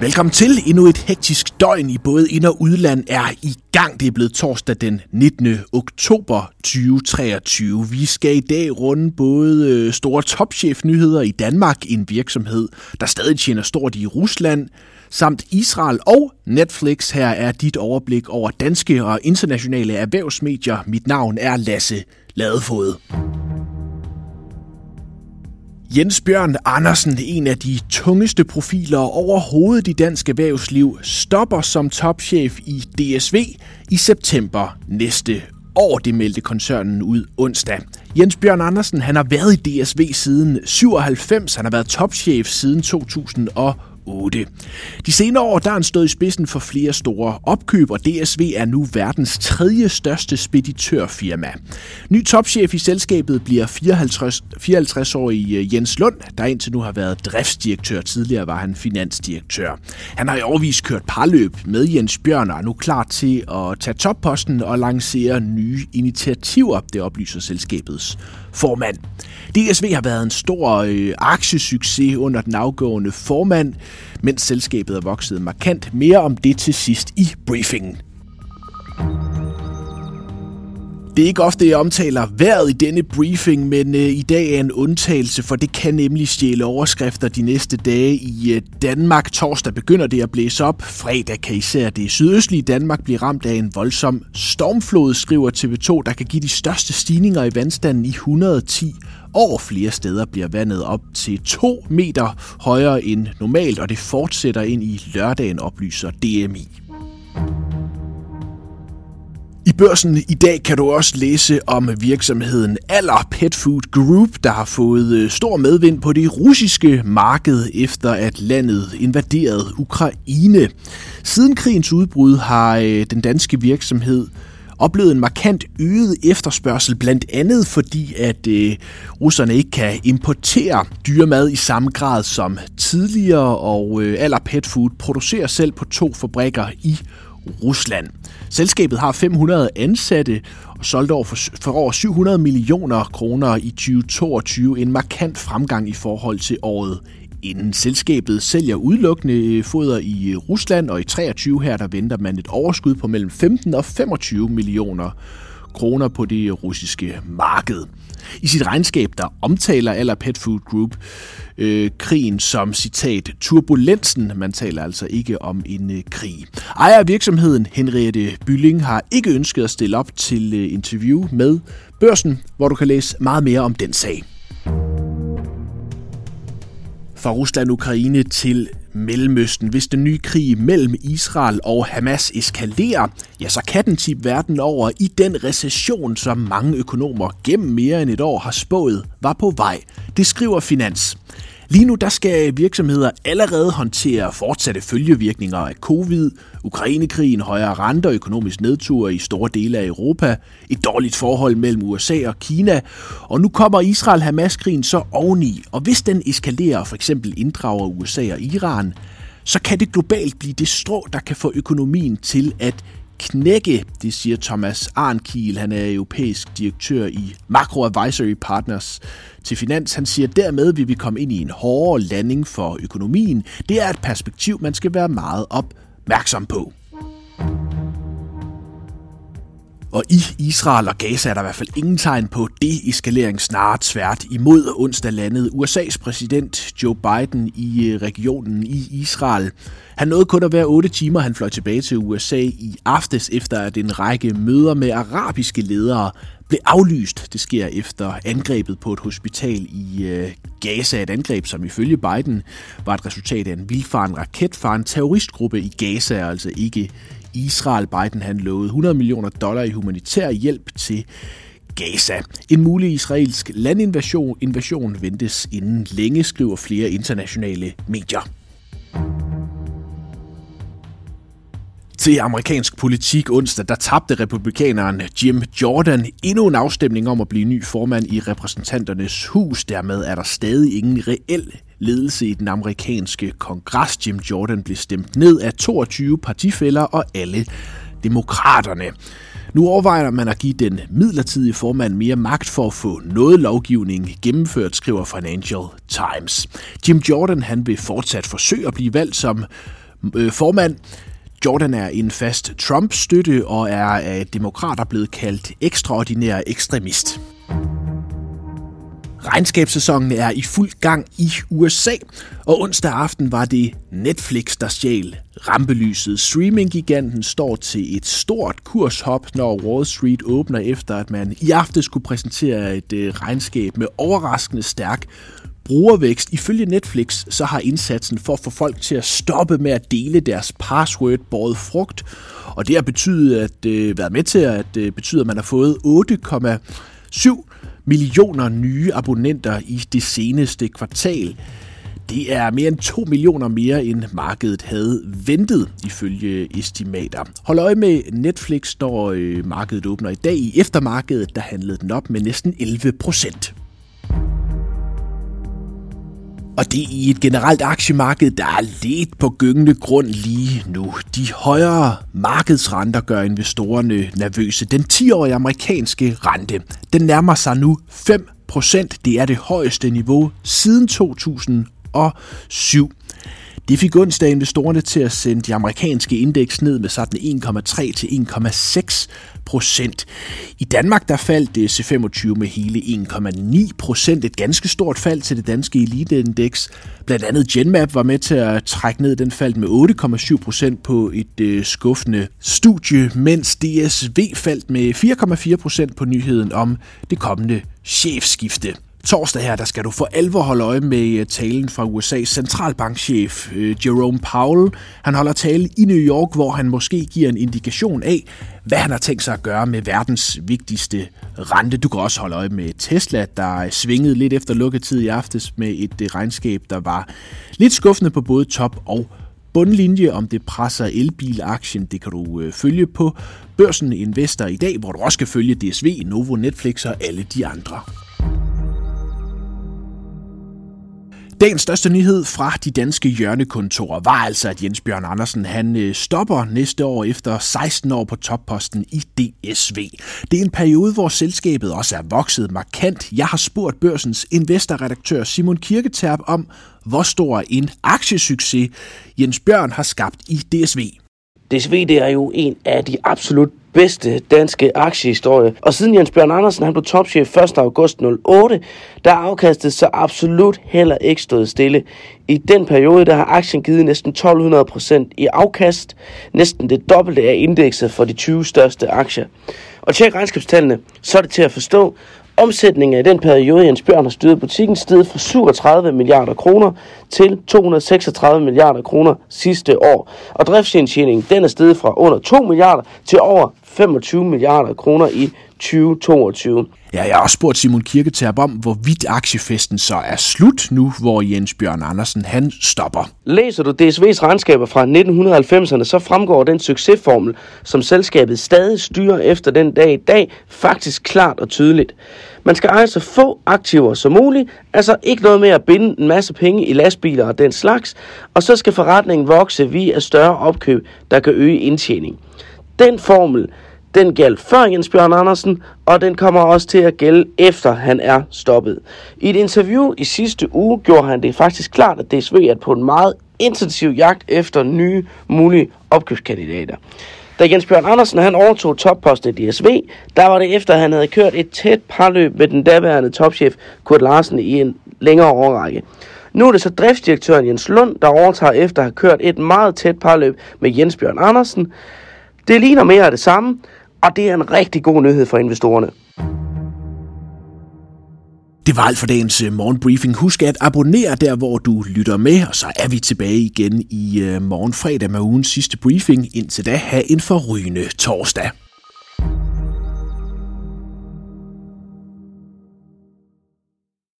Velkommen til. Endnu et hektisk døgn i både ind- og udland er i gang. Det er blevet torsdag den 19. oktober 2023. Vi skal i dag runde både øh, store topchef-nyheder i Danmark, en virksomhed, der stadig tjener stort i Rusland, samt Israel og Netflix. Her er dit overblik over danske og internationale erhvervsmedier. Mit navn er Lasse Ladefod. Jens Bjørn Andersen, en af de tungeste profiler overhovedet i dansk erhvervsliv, stopper som topchef i DSV i september næste år, det meldte koncernen ud onsdag. Jens Bjørn Andersen han har været i DSV siden 97, han har været topchef siden 2000 og 8. De senere år der er han stået i spidsen for flere store opkøb, og DSV er nu verdens tredje største speditørfirma. Ny topchef i selskabet bliver 54, 54-årige øh, Jens Lund, der indtil nu har været driftsdirektør. Tidligere var han finansdirektør. Han har i årvis kørt parløb med Jens Bjørn og er nu klar til at tage topposten og lancere nye initiativer, det oplyser selskabets formand. DSV har været en stor øh, aktiesucces under den afgående formand, mens selskabet er vokset markant. Mere om det til sidst i briefingen. Det er ikke ofte, jeg omtaler vejret i denne briefing, men øh, i dag er en undtagelse, for det kan nemlig stjæle overskrifter de næste dage i øh, Danmark. Torsdag begynder det at blæse op. Fredag kan især det sydøstlige Danmark blive ramt af en voldsom stormflod, skriver TV2, der kan give de største stigninger i vandstanden i 110 år. Flere steder bliver vandet op til 2 meter højere end normalt, og det fortsætter ind i lørdagen, oplyser DMI. I børsen i dag kan du også læse om virksomheden Aller Pet Food Group, der har fået øh, stor medvind på det russiske marked efter at landet invaderede Ukraine. Siden krigens udbrud har øh, den danske virksomhed oplevet en markant øget efterspørgsel, blandt andet fordi, at øh, russerne ikke kan importere dyremad i samme grad som tidligere, og øh, Aller Pet Food producerer selv på to fabrikker i Rusland. Selskabet har 500 ansatte og solgte over for, for over 700 millioner kroner i 2022, en markant fremgang i forhold til året inden selskabet sælger udelukkende øh, foder i øh, Rusland, og i 23 her der venter man et overskud på mellem 15 og 25 millioner kroner på det øh, russiske marked. I sit regnskab, der omtaler Aller Pet Food Group øh, krigen som, citat, turbulensen. Man taler altså ikke om en øh, krig. Ejer af virksomheden, Henriette Bylling, har ikke ønsket at stille op til øh, interview med Børsen, hvor du kan læse meget mere om den sag. Fra Rusland-Ukraine til Mellemøsten. Hvis den nye krig mellem Israel og Hamas eskalerer, ja, så kan den tippe verden over i den recession, som mange økonomer gennem mere end et år har spået, var på vej. Det skriver Finans. Lige nu der skal virksomheder allerede håndtere fortsatte følgevirkninger af covid, Ukrainekrigen, højere renter, økonomisk nedtur i store dele af Europa, et dårligt forhold mellem USA og Kina, og nu kommer Israel-Hamas-krigen så oveni, og hvis den eskalerer og for eksempel inddrager USA og Iran, så kan det globalt blive det strå, der kan få økonomien til at knække, det siger Thomas Arnkiel, han er europæisk direktør i Macro Advisory Partners til Finans. Han siger, dermed vil vi komme ind i en hårdere landing for økonomien. Det er et perspektiv, man skal være meget opmærksom på. Og i Israel og Gaza er der i hvert fald ingen tegn på deeskalering, snart svært imod onsdag landet USA's præsident Joe Biden i øh, regionen i Israel. Han nåede kun at være 8 timer, han fløj tilbage til USA i aftes, efter at en række møder med arabiske ledere blev aflyst. Det sker efter angrebet på et hospital i øh, Gaza. Et angreb, som ifølge Biden var et resultat af en vildfaren raket fra en terroristgruppe i Gaza, altså ikke Israel. Biden han lovede 100 millioner dollar i humanitær hjælp til Gaza. En mulig israelsk landinvasion invasion ventes inden længe, skriver flere internationale medier. Til amerikansk politik onsdag, der tabte republikaneren Jim Jordan endnu en afstemning om at blive ny formand i repræsentanternes hus. Dermed er der stadig ingen reel ledelse i den amerikanske kongres. Jim Jordan blev stemt ned af 22 partifælder og alle demokraterne. Nu overvejer man at give den midlertidige formand mere magt for at få noget lovgivning gennemført, skriver Financial Times. Jim Jordan han vil fortsat forsøge at blive valgt som øh, formand. Jordan er en fast Trump-støtte og er af demokrater blevet kaldt ekstraordinær ekstremist. Regnskabssæsonen er i fuld gang i USA, og onsdag aften var det Netflix, der stjal rampelyset. Streaminggiganten står til et stort kurshop, når Wall Street åbner efter, at man i aften skulle præsentere et øh, regnskab med overraskende stærk brugervækst. Ifølge Netflix så har indsatsen for at få folk til at stoppe med at dele deres password båret frugt, og det har betydet at øh, været med til at øh, betyde, at man har fået 8,7 millioner nye abonnenter i det seneste kvartal. Det er mere end 2 millioner mere, end markedet havde ventet, ifølge estimater. Hold øje med Netflix, når øh, markedet åbner i dag. I eftermarkedet, der handlede den op med næsten 11 procent. Og det er i et generelt aktiemarked, der er lidt på gyngende grund lige nu. De højere markedsrenter gør investorerne nervøse. Den 10-årige amerikanske rente, den nærmer sig nu 5%. Det er det højeste niveau siden 2007. Det fik onsdag investorerne til at sende de amerikanske indeks ned med sådan 1,3 til 1,6 procent. I Danmark der faldt det C25 med hele 1,9 procent. Et ganske stort fald til det danske eliteindeks. Blandt andet Genmap var med til at trække ned. Den faldt med 8,7 procent på et øh, skuffende studie, mens DSV faldt med 4,4 procent på nyheden om det kommende chefskifte. Torsdag her, der skal du for alvor holde øje med øh, talen fra USA's centralbankchef øh, Jerome Powell. Han holder tale i New York, hvor han måske giver en indikation af, hvad han har tænkt sig at gøre med verdens vigtigste rente. Du kan også holde øje med Tesla, der svingede lidt efter lukketid i aftes med et øh, regnskab, der var lidt skuffende på både top og bundlinje, om det presser elbilaktien. Det kan du følge på Børsen Investor i dag, hvor du også kan følge DSV, Novo, Netflix og alle de andre. Dagens største nyhed fra de danske hjørnekontorer var altså, at Jens Bjørn Andersen han øh, stopper næste år efter 16 år på topposten i DSV. Det er en periode, hvor selskabet også er vokset markant. Jeg har spurgt børsens investorredaktør Simon Kirketerp om, hvor stor en aktiesucces Jens Bjørn har skabt i DSV. DSV det er jo en af de absolut bedste danske aktiehistorie. Og siden Jens Bjørn Andersen han blev topchef 1. august 08, der er afkastet så absolut heller ikke stået stille. I den periode der har aktien givet næsten 1200% i afkast, næsten det dobbelte af indekset for de 20 største aktier. Og tjek regnskabstallene, så er det til at forstå, Omsætningen i den periode, Jens Bjørn har styret butikken, steg fra 37 milliarder kroner til 236 milliarder kroner sidste år. Og driftsindtjeningen den er steget fra under 2 milliarder til over 25 milliarder kroner i 2022. Ja, jeg har også spurgt Simon Kirketab om, hvorvidt aktiefesten så er slut nu, hvor Jens Bjørn Andersen han stopper. Læser du DSV's regnskaber fra 1990'erne, så fremgår den succesformel, som selskabet stadig styrer efter den dag i dag, faktisk klart og tydeligt. Man skal eje så få aktiver som muligt, altså ikke noget med at binde en masse penge i lastbiler og den slags, og så skal forretningen vokse via større opkøb, der kan øge indtjening. Den formel, den galt før Jens Bjørn Andersen, og den kommer også til at gælde efter han er stoppet. I et interview i sidste uge gjorde han det faktisk klart, at DSV er på en meget intensiv jagt efter nye mulige opkøbskandidater. Da Jens Bjørn Andersen han overtog topposten i DSV, der var det efter, at han havde kørt et tæt parløb med den daværende topchef Kurt Larsen i en længere årrække. Nu er det så driftsdirektøren Jens Lund, der overtager efter at have kørt et meget tæt parløb med Jens Bjørn Andersen. Det ligner mere af det samme, og det er en rigtig god nyhed for investorerne. Det var alt for dagens øh, morgenbriefing. Husk at abonnere der, hvor du lytter med, og så er vi tilbage igen i øh, morgen fredag med ugens sidste briefing. Indtil da, have en forrygende torsdag.